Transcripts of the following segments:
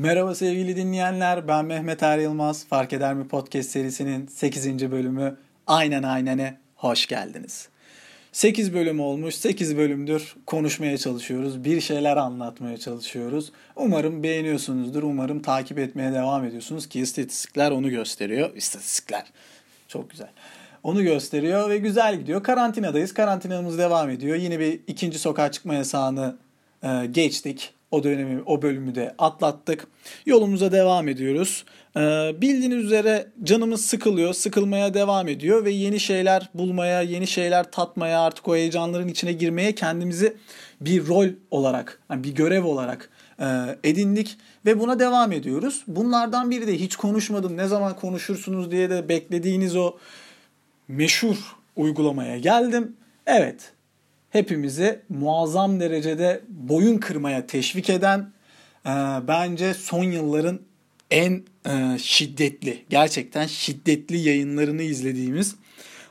Merhaba sevgili dinleyenler, ben Mehmet Er Yılmaz. Fark Eder mi Podcast serisinin 8. bölümü Aynen Aynen'e hoş geldiniz. 8 bölüm olmuş, 8 bölümdür konuşmaya çalışıyoruz, bir şeyler anlatmaya çalışıyoruz. Umarım beğeniyorsunuzdur, umarım takip etmeye devam ediyorsunuz ki istatistikler onu gösteriyor. İstatistikler, çok güzel. Onu gösteriyor ve güzel gidiyor. Karantinadayız, karantinamız devam ediyor. Yine bir ikinci sokağa çıkma yasağını e, geçtik. O dönemi, o bölümü de atlattık. Yolumuza devam ediyoruz. Ee, bildiğiniz üzere canımız sıkılıyor, sıkılmaya devam ediyor ve yeni şeyler bulmaya, yeni şeyler tatmaya, artık o heyecanların içine girmeye kendimizi bir rol olarak, yani bir görev olarak e, edindik ve buna devam ediyoruz. Bunlardan biri de hiç konuşmadım, ne zaman konuşursunuz diye de beklediğiniz o meşhur uygulamaya geldim. Evet, hepimizi muazzam derecede boyun kırmaya teşvik eden e, bence son yılların en e, şiddetli, gerçekten şiddetli yayınlarını izlediğimiz,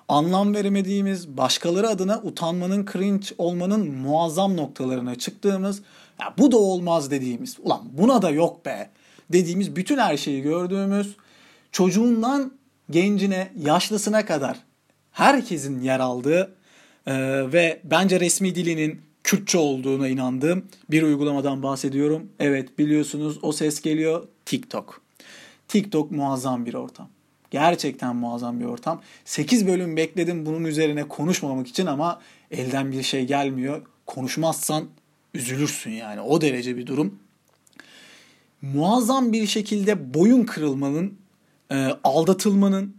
anlam veremediğimiz, başkaları adına utanmanın, cringe olmanın muazzam noktalarına çıktığımız, ya bu da olmaz dediğimiz, ulan buna da yok be dediğimiz bütün her şeyi gördüğümüz, çocuğundan gencine, yaşlısına kadar herkesin yer aldığı e, ve bence resmi dilinin Kürtçe olduğuna inandığım bir uygulamadan bahsediyorum. Evet biliyorsunuz o ses geliyor TikTok. TikTok muazzam bir ortam. Gerçekten muazzam bir ortam. 8 bölüm bekledim bunun üzerine konuşmamak için ama elden bir şey gelmiyor. Konuşmazsan üzülürsün yani o derece bir durum. Muazzam bir şekilde boyun kırılmanın, e, aldatılmanın,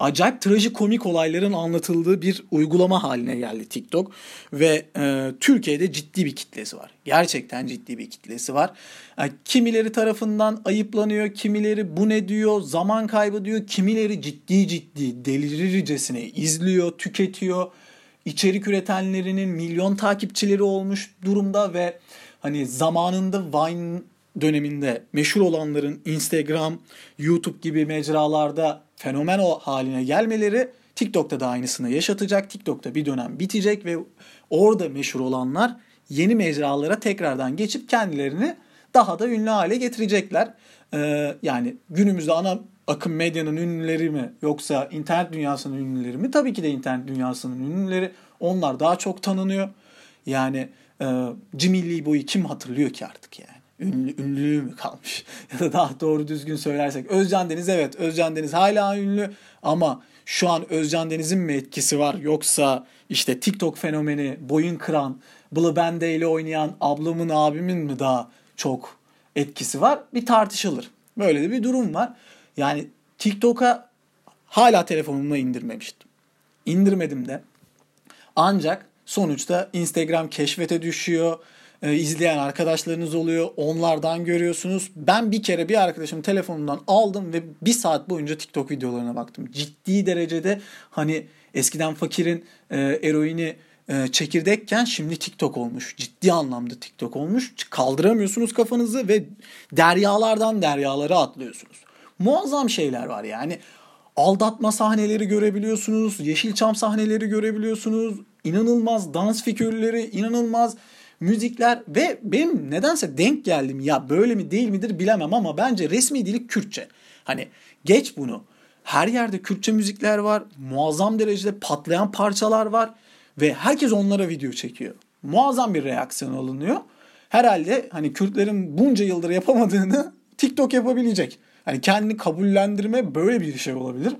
acayip trajikomik olayların anlatıldığı bir uygulama haline geldi TikTok ve e, Türkiye'de ciddi bir kitlesi var. Gerçekten ciddi bir kitlesi var. Yani kimileri tarafından ayıplanıyor, kimileri bu ne diyor, zaman kaybı diyor, kimileri ciddi ciddi delirircesine izliyor, tüketiyor. İçerik üretenlerinin milyon takipçileri olmuş durumda ve hani zamanında Vine döneminde meşhur olanların Instagram, YouTube gibi mecralarda fenomen o haline gelmeleri TikTok'ta da aynısını yaşatacak. TikTok'ta bir dönem bitecek ve orada meşhur olanlar yeni mecralara tekrardan geçip kendilerini daha da ünlü hale getirecekler. Ee, yani günümüzde ana akım medyanın ünlüleri mi yoksa internet dünyasının ünlüleri mi? Tabii ki de internet dünyasının ünlüleri. Onlar daha çok tanınıyor. Yani e, Jimmy Lee Boy'u kim hatırlıyor ki artık yani? Ünlü, ünlülüğü mü kalmış? ya da daha doğru düzgün söylersek Özcan Deniz evet Özcan Deniz hala ünlü ama şu an Özcan Deniz'in mi etkisi var yoksa işte TikTok fenomeni boyun kıran Blue Bande ile oynayan ablamın abimin mi daha çok etkisi var bir tartışılır. Böyle de bir durum var. Yani TikTok'a hala telefonumla indirmemiştim. İndirmedim de. Ancak sonuçta Instagram keşfete düşüyor e, izleyen arkadaşlarınız oluyor. Onlardan görüyorsunuz. Ben bir kere bir arkadaşım telefonundan aldım ve bir saat boyunca TikTok videolarına baktım. Ciddi derecede hani eskiden fakirin e, eroini e, çekirdekken şimdi TikTok olmuş. Ciddi anlamda TikTok olmuş. Kaldıramıyorsunuz kafanızı ve deryalardan deryalara atlıyorsunuz. Muazzam şeyler var yani. Aldatma sahneleri görebiliyorsunuz. Yeşilçam sahneleri görebiliyorsunuz. İnanılmaz dans figürleri, inanılmaz müzikler ve benim nedense denk geldim ya böyle mi değil midir bilemem ama bence resmi dili Kürtçe. Hani geç bunu. Her yerde Kürtçe müzikler var. Muazzam derecede patlayan parçalar var ve herkes onlara video çekiyor. Muazzam bir reaksiyon alınıyor. Herhalde hani Kürtlerin bunca yıldır yapamadığını TikTok yapabilecek. Hani kendini kabullendirme böyle bir şey olabilir.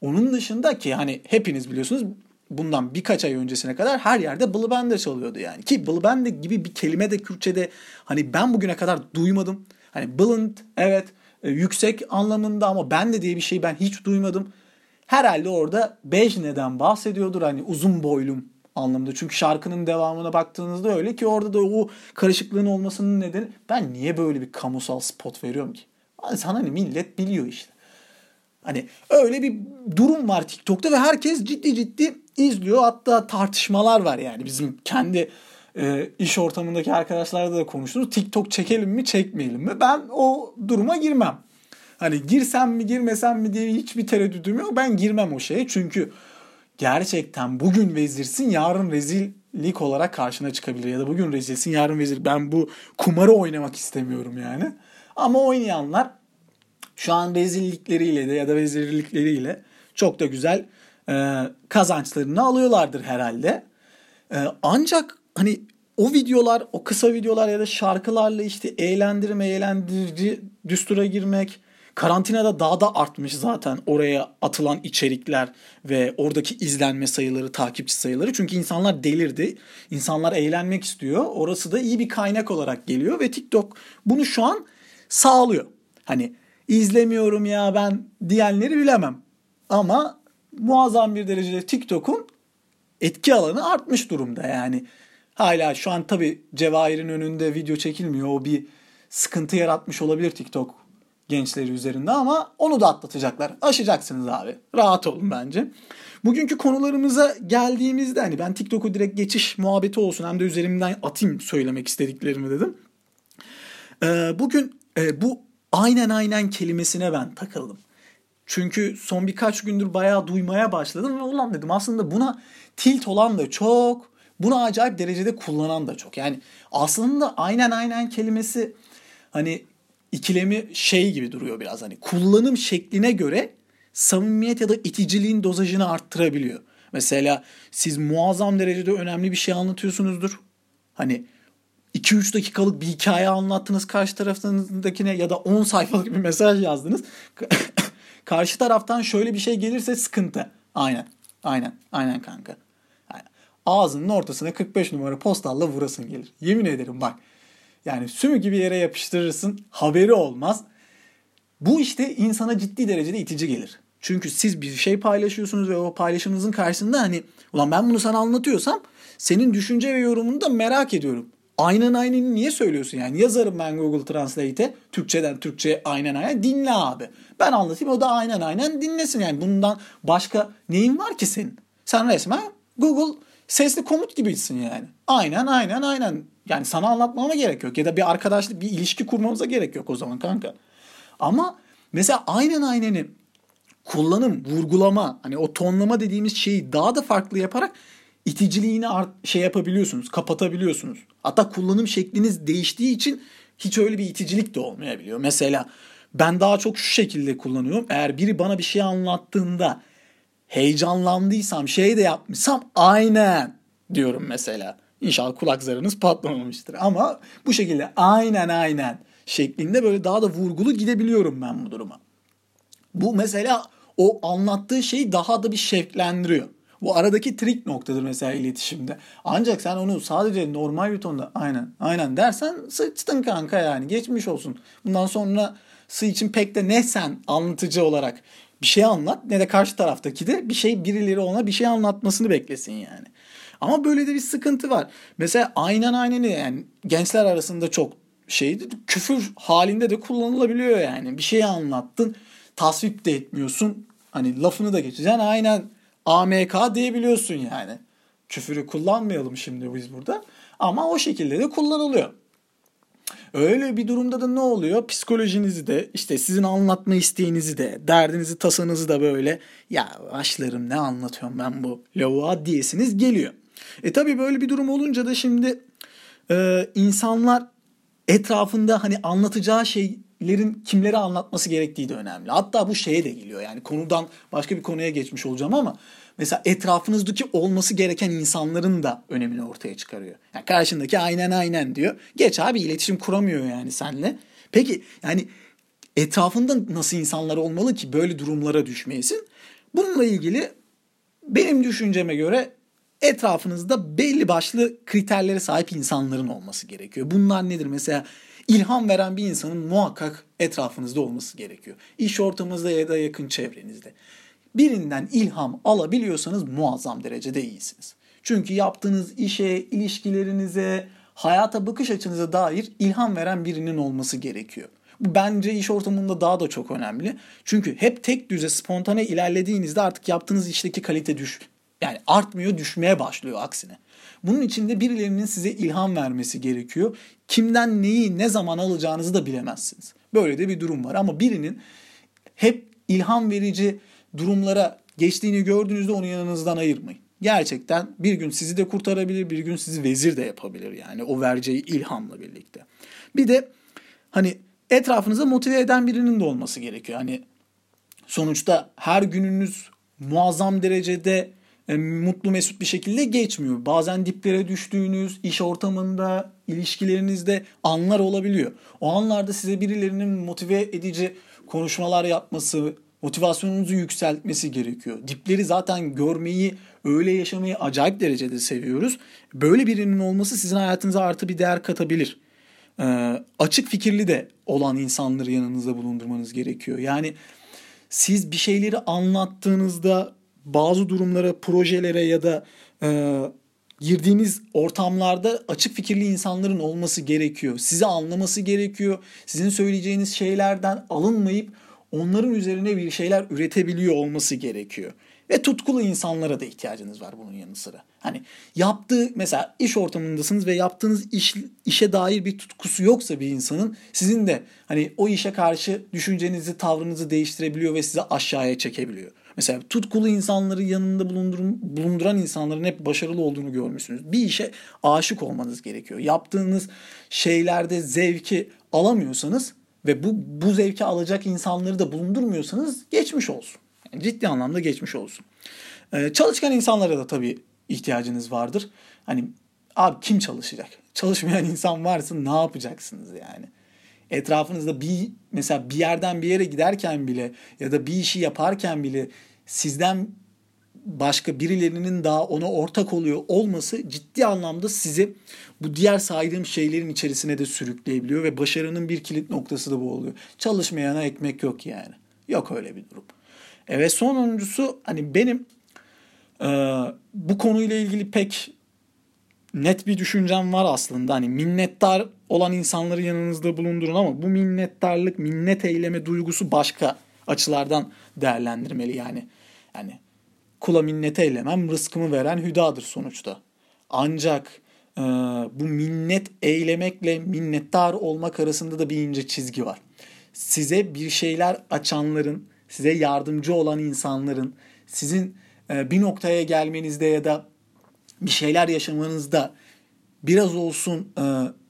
Onun dışında ki hani hepiniz biliyorsunuz bundan birkaç ay öncesine kadar her yerde Blbende çalıyordu yani. Ki Blbende gibi bir kelime de Kürtçe'de hani ben bugüne kadar duymadım. Hani Blind evet e, yüksek anlamında ama bende diye bir şey ben hiç duymadım. Herhalde orada Bejne'den bahsediyordur hani uzun boylum anlamında. Çünkü şarkının devamına baktığınızda öyle ki orada da o karışıklığın olmasının nedeni ben niye böyle bir kamusal spot veriyorum ki? Sana hani millet biliyor işte. Hani öyle bir durum var TikTok'ta ve herkes ciddi ciddi izliyor. Hatta tartışmalar var yani bizim kendi e, iş ortamındaki arkadaşlarla da konuşuruz. TikTok çekelim mi çekmeyelim mi? Ben o duruma girmem. Hani girsem mi girmesem mi diye hiçbir tereddüdüm yok. Ben girmem o şeye çünkü gerçekten bugün vezirsin yarın rezillik olarak karşına çıkabilir. Ya da bugün rezilsin yarın vezir. Ben bu kumarı oynamak istemiyorum yani. Ama oynayanlar şu an rezillikleriyle de ya da vezirlikleriyle çok da güzel e, kazançlarını alıyorlardır herhalde. E, ancak hani o videolar, o kısa videolar ya da şarkılarla işte eğlendirme, eğlendirici düstura girmek, karantinada daha da artmış zaten oraya atılan içerikler ve oradaki izlenme sayıları, takipçi sayıları. Çünkü insanlar delirdi. İnsanlar eğlenmek istiyor. Orası da iyi bir kaynak olarak geliyor ve TikTok bunu şu an sağlıyor. Hani izlemiyorum ya ben diyenleri bilemem. Ama muazzam bir derecede TikTok'un etki alanı artmış durumda yani. Hala şu an tabi Cevahir'in önünde video çekilmiyor. O bir sıkıntı yaratmış olabilir TikTok gençleri üzerinde ama onu da atlatacaklar. Aşacaksınız abi. Rahat olun bence. Bugünkü konularımıza geldiğimizde hani ben TikTok'u direkt geçiş muhabbeti olsun hem de üzerimden atayım söylemek istediklerimi dedim. Ee, bugün e, bu aynen aynen kelimesine ben takıldım. Çünkü son birkaç gündür bayağı duymaya başladım ve ulan dedim aslında buna tilt olan da çok, buna acayip derecede kullanan da çok. Yani aslında aynen aynen kelimesi hani ikilemi şey gibi duruyor biraz hani kullanım şekline göre samimiyet ya da iticiliğin dozajını arttırabiliyor. Mesela siz muazzam derecede önemli bir şey anlatıyorsunuzdur. Hani 2-3 dakikalık bir hikaye anlattınız karşı tarafındakine ya da 10 sayfalık bir mesaj yazdınız. karşı taraftan şöyle bir şey gelirse sıkıntı. Aynen. Aynen. Aynen kanka. Yani ağzının ortasına 45 numara postalla vurasın gelir. Yemin ederim bak. Yani sümü gibi yere yapıştırırsın. Haberi olmaz. Bu işte insana ciddi derecede itici gelir. Çünkü siz bir şey paylaşıyorsunuz ve o paylaşımınızın karşısında hani ulan ben bunu sana anlatıyorsam senin düşünce ve yorumunu da merak ediyorum. Aynen aynen niye söylüyorsun yani? Yazarım ben Google Translate'e. Türkçeden Türkçe aynen aynen dinle abi. Ben anlatayım o da aynen aynen dinlesin yani. Bundan başka neyin var ki senin? Sen resmen Google sesli komut gibisin yani. Aynen aynen aynen. Yani sana anlatmama gerek yok. Ya da bir arkadaşlık bir ilişki kurmamıza gerek yok o zaman kanka. Ama mesela aynen ayneni kullanım, vurgulama, hani o tonlama dediğimiz şeyi daha da farklı yaparak iticiliğini art, şey yapabiliyorsunuz, kapatabiliyorsunuz. Hatta kullanım şekliniz değiştiği için hiç öyle bir iticilik de olmayabiliyor. Mesela ben daha çok şu şekilde kullanıyorum. Eğer biri bana bir şey anlattığında heyecanlandıysam, şey de yapmışsam aynen diyorum mesela. İnşallah kulak zarınız patlamamıştır. Ama bu şekilde aynen aynen şeklinde böyle daha da vurgulu gidebiliyorum ben bu duruma. Bu mesela o anlattığı şeyi daha da bir şevklendiriyor. Bu aradaki trik noktadır mesela iletişimde. Ancak sen onu sadece normal bir tonda aynen aynen dersen sıçtın kanka yani geçmiş olsun. Bundan sonra sı için pek de ne sen anlatıcı olarak bir şey anlat ne de karşı taraftaki de bir şey birileri ona bir şey anlatmasını beklesin yani. Ama böyle de bir sıkıntı var. Mesela aynen aynen yani gençler arasında çok şeydi küfür halinde de kullanılabiliyor yani. Bir şey anlattın tasvip de etmiyorsun. Hani lafını da geçeceksin aynen AMK diyebiliyorsun yani. Küfürü kullanmayalım şimdi biz burada. Ama o şekilde de kullanılıyor. Öyle bir durumda da ne oluyor? Psikolojinizi de işte sizin anlatma isteğinizi de derdinizi tasanızı da böyle ya başlarım ne anlatıyorum ben bu lavuğa diyesiniz geliyor. E tabi böyle bir durum olunca da şimdi e, insanlar etrafında hani anlatacağı şeylerin kimlere anlatması gerektiği de önemli. Hatta bu şeye de geliyor yani konudan başka bir konuya geçmiş olacağım ama mesela etrafınızdaki olması gereken insanların da önemini ortaya çıkarıyor. Yani karşındaki aynen aynen diyor. Geç abi iletişim kuramıyor yani senle. Peki yani etrafında nasıl insanlar olmalı ki böyle durumlara düşmeyesin? Bununla ilgili benim düşünceme göre etrafınızda belli başlı kriterlere sahip insanların olması gerekiyor. Bunlar nedir? Mesela ilham veren bir insanın muhakkak etrafınızda olması gerekiyor. İş ortamınızda ya da yakın çevrenizde. Birinden ilham alabiliyorsanız muazzam derecede iyisiniz. Çünkü yaptığınız işe, ilişkilerinize, hayata bakış açınıza dair ilham veren birinin olması gerekiyor. Bu bence iş ortamında daha da çok önemli. Çünkü hep tek düze spontane ilerlediğinizde artık yaptığınız işteki kalite düş yani artmıyor düşmeye başlıyor aksine. Bunun için de birilerinin size ilham vermesi gerekiyor. Kimden neyi ne zaman alacağınızı da bilemezsiniz. Böyle de bir durum var ama birinin hep ilham verici durumlara geçtiğini gördüğünüzde onu yanınızdan ayırmayın. Gerçekten bir gün sizi de kurtarabilir, bir gün sizi vezir de yapabilir yani o vereceği ilhamla birlikte. Bir de hani etrafınıza motive eden birinin de olması gerekiyor. Hani sonuçta her gününüz muazzam derecede mutlu mesut bir şekilde geçmiyor. Bazen diplere düştüğünüz iş ortamında, ilişkilerinizde anlar olabiliyor. O anlarda size birilerinin motive edici konuşmalar yapması, motivasyonunuzu yükseltmesi gerekiyor. Dipleri zaten görmeyi, öyle yaşamayı acayip derecede seviyoruz. Böyle birinin olması sizin hayatınıza artı bir değer katabilir. Ee, açık fikirli de olan insanları yanınızda bulundurmanız gerekiyor. Yani siz bir şeyleri anlattığınızda bazı durumlara, projelere ya da e, girdiğiniz ortamlarda açık fikirli insanların olması gerekiyor. Sizi anlaması gerekiyor. Sizin söyleyeceğiniz şeylerden alınmayıp onların üzerine bir şeyler üretebiliyor olması gerekiyor. Ve tutkulu insanlara da ihtiyacınız var bunun yanı sıra. Hani yaptığı mesela iş ortamındasınız ve yaptığınız iş, işe dair bir tutkusu yoksa bir insanın sizin de hani o işe karşı düşüncenizi, tavrınızı değiştirebiliyor ve sizi aşağıya çekebiliyor. Mesela tutkulu insanları yanında bulunduran insanların hep başarılı olduğunu görmüşsünüz. Bir işe aşık olmanız gerekiyor. Yaptığınız şeylerde zevki alamıyorsanız ve bu bu zevki alacak insanları da bulundurmuyorsanız geçmiş olsun. Yani ciddi anlamda geçmiş olsun. Ee, çalışkan insanlara da tabii ihtiyacınız vardır. Hani abi kim çalışacak? Çalışmayan insan varsa ne yapacaksınız yani? Etrafınızda bir mesela bir yerden bir yere giderken bile ya da bir işi yaparken bile sizden başka birilerinin daha ona ortak oluyor olması ciddi anlamda sizi bu diğer saydığım şeylerin içerisine de sürükleyebiliyor ve başarının bir kilit noktası da bu oluyor. Çalışmayana ekmek yok yani. Yok öyle bir durum. Evet sonuncusu hani benim e, bu konuyla ilgili pek net bir düşüncem var aslında. Hani minnettar olan insanları yanınızda bulundurun ama bu minnettarlık, minnet eyleme duygusu başka açılardan değerlendirmeli yani. Yani kula minnet eylemem rızkımı veren hüdadır sonuçta. Ancak e, bu minnet eylemekle minnettar olmak arasında da bir ince çizgi var. Size bir şeyler açanların, size yardımcı olan insanların, sizin e, bir noktaya gelmenizde ya da bir şeyler yaşamanızda biraz olsun e,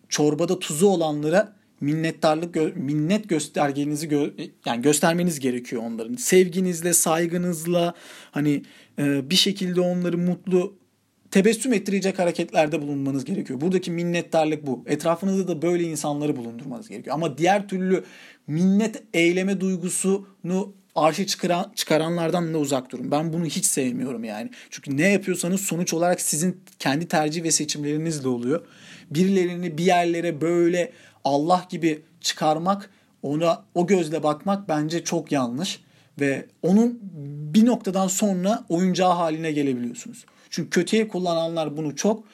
çorbada tuzu olanlara minnettarlık minnet göstergenizi gö- yani göstermeniz gerekiyor onların. Sevginizle, saygınızla hani e, bir şekilde onları mutlu tebessüm ettirecek hareketlerde bulunmanız gerekiyor. Buradaki minnettarlık bu. Etrafınızda da böyle insanları bulundurmanız gerekiyor. Ama diğer türlü minnet eyleme duygusunu arşa çıkaran, çıkaranlardan da uzak durun. Ben bunu hiç sevmiyorum yani. Çünkü ne yapıyorsanız sonuç olarak sizin kendi tercih ve seçimlerinizle oluyor. Birilerini bir yerlere böyle Allah gibi çıkarmak, ona o gözle bakmak bence çok yanlış ve onun bir noktadan sonra oyuncağı haline gelebiliyorsunuz. Çünkü kötüye kullananlar bunu çok.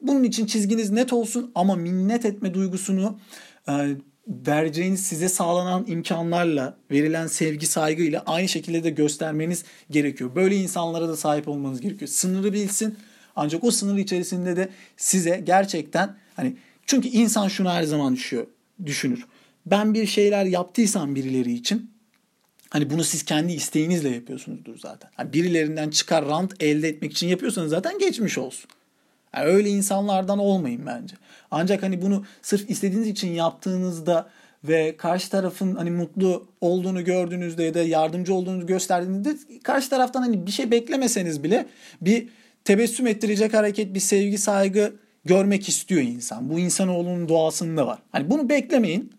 Bunun için çizginiz net olsun ama minnet etme duygusunu e, vereceğiniz size sağlanan imkanlarla, verilen sevgi saygıyla aynı şekilde de göstermeniz gerekiyor. Böyle insanlara da sahip olmanız gerekiyor. Sınırı bilsin. Ancak o sınır içerisinde de size gerçekten hani çünkü insan şunu her zaman düşüyor, düşünür. Ben bir şeyler yaptıysam birileri için hani bunu siz kendi isteğinizle yapıyorsunuzdur zaten. Hani birilerinden çıkar rant elde etmek için yapıyorsanız zaten geçmiş olsun. Yani öyle insanlardan olmayın bence. Ancak hani bunu sırf istediğiniz için yaptığınızda ve karşı tarafın hani mutlu olduğunu gördüğünüzde ya da yardımcı olduğunu gösterdiğinizde karşı taraftan hani bir şey beklemeseniz bile bir tebessüm ettirecek hareket, bir sevgi, saygı görmek istiyor insan. Bu insanoğlunun doğasında var. Hani bunu beklemeyin.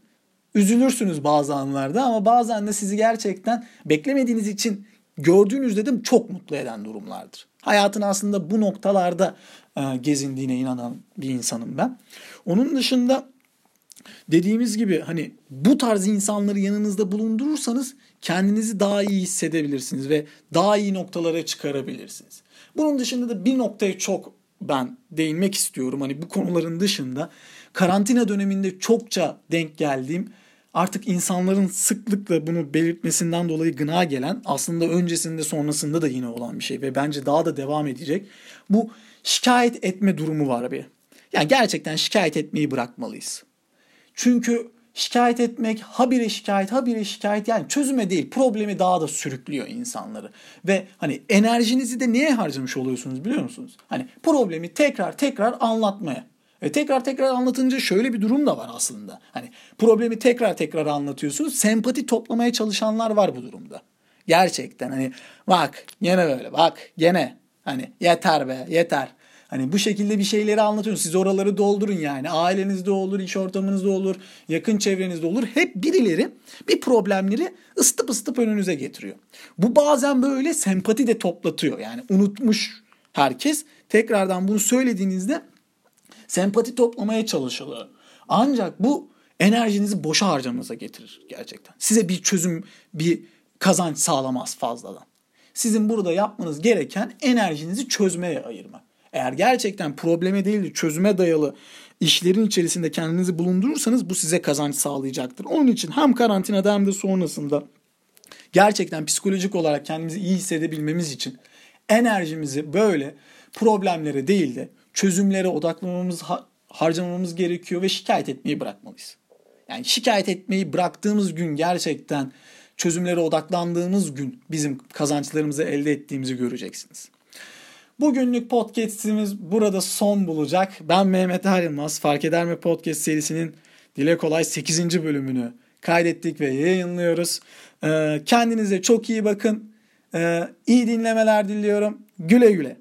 Üzülürsünüz bazı anlarda ama bazen de sizi gerçekten beklemediğiniz için gördüğünüzde de çok mutlu eden durumlardır. Hayatın aslında bu noktalarda e, gezindiğine inanan bir insanım ben. Onun dışında dediğimiz gibi hani bu tarz insanları yanınızda bulundurursanız kendinizi daha iyi hissedebilirsiniz ve daha iyi noktalara çıkarabilirsiniz. Bunun dışında da bir noktaya çok ben değinmek istiyorum. Hani bu konuların dışında karantina döneminde çokça denk geldiğim artık insanların sıklıkla bunu belirtmesinden dolayı gına gelen aslında öncesinde sonrasında da yine olan bir şey ve bence daha da devam edecek. Bu şikayet etme durumu var bir. Yani gerçekten şikayet etmeyi bırakmalıyız. Çünkü şikayet etmek, habire şikayet, habire şikayet yani çözüme değil problemi daha da sürüklüyor insanları. Ve hani enerjinizi de neye harcamış oluyorsunuz biliyor musunuz? Hani problemi tekrar tekrar anlatmaya. Ve tekrar tekrar anlatınca şöyle bir durum da var aslında. Hani problemi tekrar tekrar anlatıyorsunuz. Sempati toplamaya çalışanlar var bu durumda. Gerçekten hani bak gene böyle bak gene hani yeter be yeter. Hani bu şekilde bir şeyleri anlatıyorsunuz. Siz oraları doldurun yani. Ailenizde olur, iş ortamınızda olur, yakın çevrenizde olur. Hep birileri bir problemleri ısıtıp ısıtıp önünüze getiriyor. Bu bazen böyle sempati de toplatıyor. Yani unutmuş herkes. Tekrardan bunu söylediğinizde sempati toplamaya çalışılıyor. Ancak bu enerjinizi boşa harcamanıza getirir gerçekten. Size bir çözüm, bir kazanç sağlamaz fazladan. Sizin burada yapmanız gereken enerjinizi çözmeye ayırmak. Eğer gerçekten probleme değil de çözüme dayalı işlerin içerisinde kendinizi bulundurursanız bu size kazanç sağlayacaktır. Onun için hem karantinada hem de sonrasında gerçekten psikolojik olarak kendimizi iyi hissedebilmemiz için enerjimizi böyle problemlere değil de çözümlere odaklamamız, harcamamız gerekiyor ve şikayet etmeyi bırakmalıyız. Yani şikayet etmeyi bıraktığımız gün gerçekten çözümlere odaklandığımız gün bizim kazançlarımızı elde ettiğimizi göreceksiniz. Bugünlük podcast'imiz burada son bulacak. Ben Mehmet Ayrılmaz. Fark Eder mi Podcast serisinin dile kolay 8. bölümünü kaydettik ve yayınlıyoruz. Ee, kendinize çok iyi bakın. Ee, iyi dinlemeler diliyorum. Güle güle.